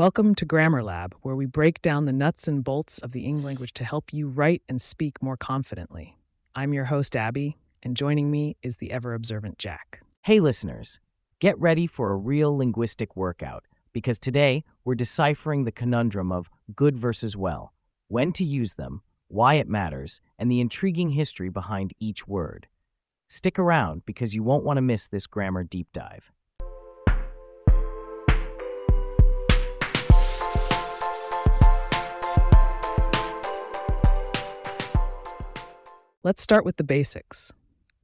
Welcome to Grammar Lab, where we break down the nuts and bolts of the English language to help you write and speak more confidently. I'm your host, Abby, and joining me is the ever observant Jack. Hey, listeners, get ready for a real linguistic workout because today we're deciphering the conundrum of good versus well, when to use them, why it matters, and the intriguing history behind each word. Stick around because you won't want to miss this grammar deep dive. Let's start with the basics.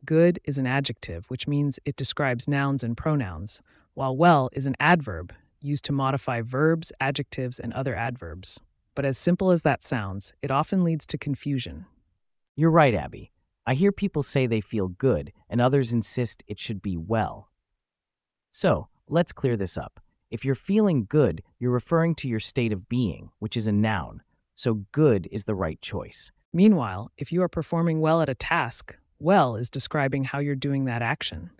Good is an adjective, which means it describes nouns and pronouns, while well is an adverb used to modify verbs, adjectives, and other adverbs. But as simple as that sounds, it often leads to confusion. You're right, Abby. I hear people say they feel good, and others insist it should be well. So, let's clear this up. If you're feeling good, you're referring to your state of being, which is a noun, so good is the right choice. Meanwhile, if you are performing well at a task, well is describing how you're doing that action.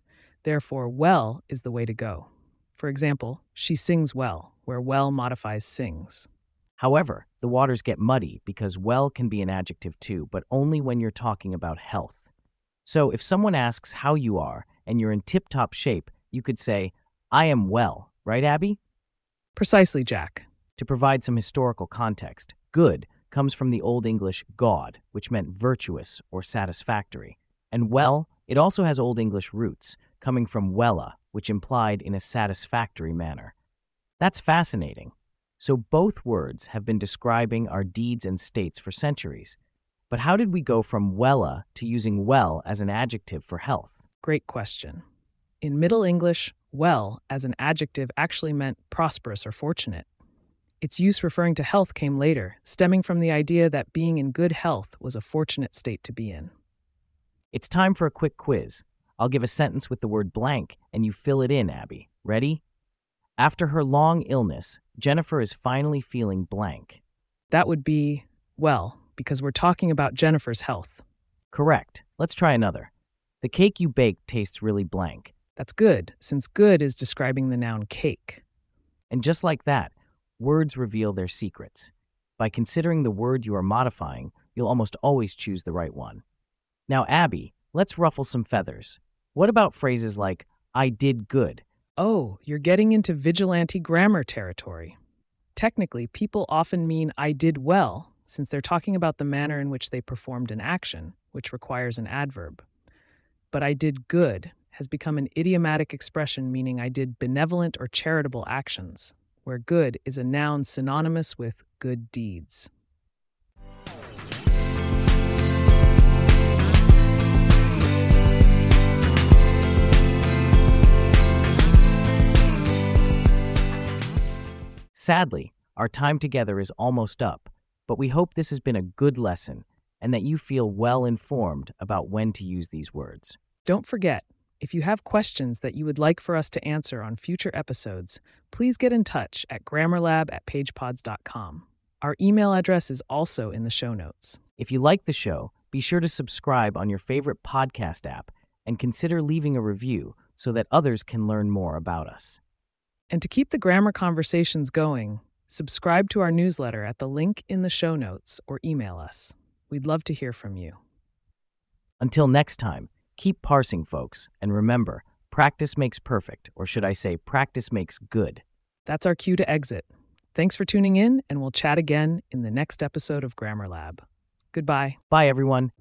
Therefore, well is the way to go. For example, she sings well, where well modifies sings. However, the waters get muddy because well can be an adjective too, but only when you're talking about health. So if someone asks how you are and you're in tip top shape, you could say, I am well, right, Abby? Precisely, Jack. To provide some historical context, good comes from the Old English god, which meant virtuous or satisfactory. And well, it also has Old English roots, coming from wella, which implied in a satisfactory manner. That's fascinating. So both words have been describing our deeds and states for centuries. But how did we go from wella to using well as an adjective for health? Great question. In Middle English, well as an adjective actually meant prosperous or fortunate. Its use referring to health came later, stemming from the idea that being in good health was a fortunate state to be in. It's time for a quick quiz. I'll give a sentence with the word blank, and you fill it in, Abby. Ready? After her long illness, Jennifer is finally feeling blank. That would be, well, because we're talking about Jennifer's health. Correct. Let's try another. The cake you baked tastes really blank. That's good, since good is describing the noun cake. And just like that, words reveal their secrets. By considering the word you are modifying, you'll almost always choose the right one. Now, Abby, let's ruffle some feathers. What about phrases like, I did good? Oh, you're getting into vigilante grammar territory. Technically, people often mean I did well, since they're talking about the manner in which they performed an action, which requires an adverb. But I did good has become an idiomatic expression meaning I did benevolent or charitable actions, where good is a noun synonymous with good deeds. Sadly, our time together is almost up, but we hope this has been a good lesson and that you feel well informed about when to use these words. Don't forget, if you have questions that you would like for us to answer on future episodes, please get in touch at grammarlab at pagepods.com. Our email address is also in the show notes. If you like the show, be sure to subscribe on your favorite podcast app and consider leaving a review so that others can learn more about us. And to keep the grammar conversations going, subscribe to our newsletter at the link in the show notes or email us. We'd love to hear from you. Until next time, keep parsing, folks, and remember practice makes perfect, or should I say, practice makes good. That's our cue to exit. Thanks for tuning in, and we'll chat again in the next episode of Grammar Lab. Goodbye. Bye, everyone.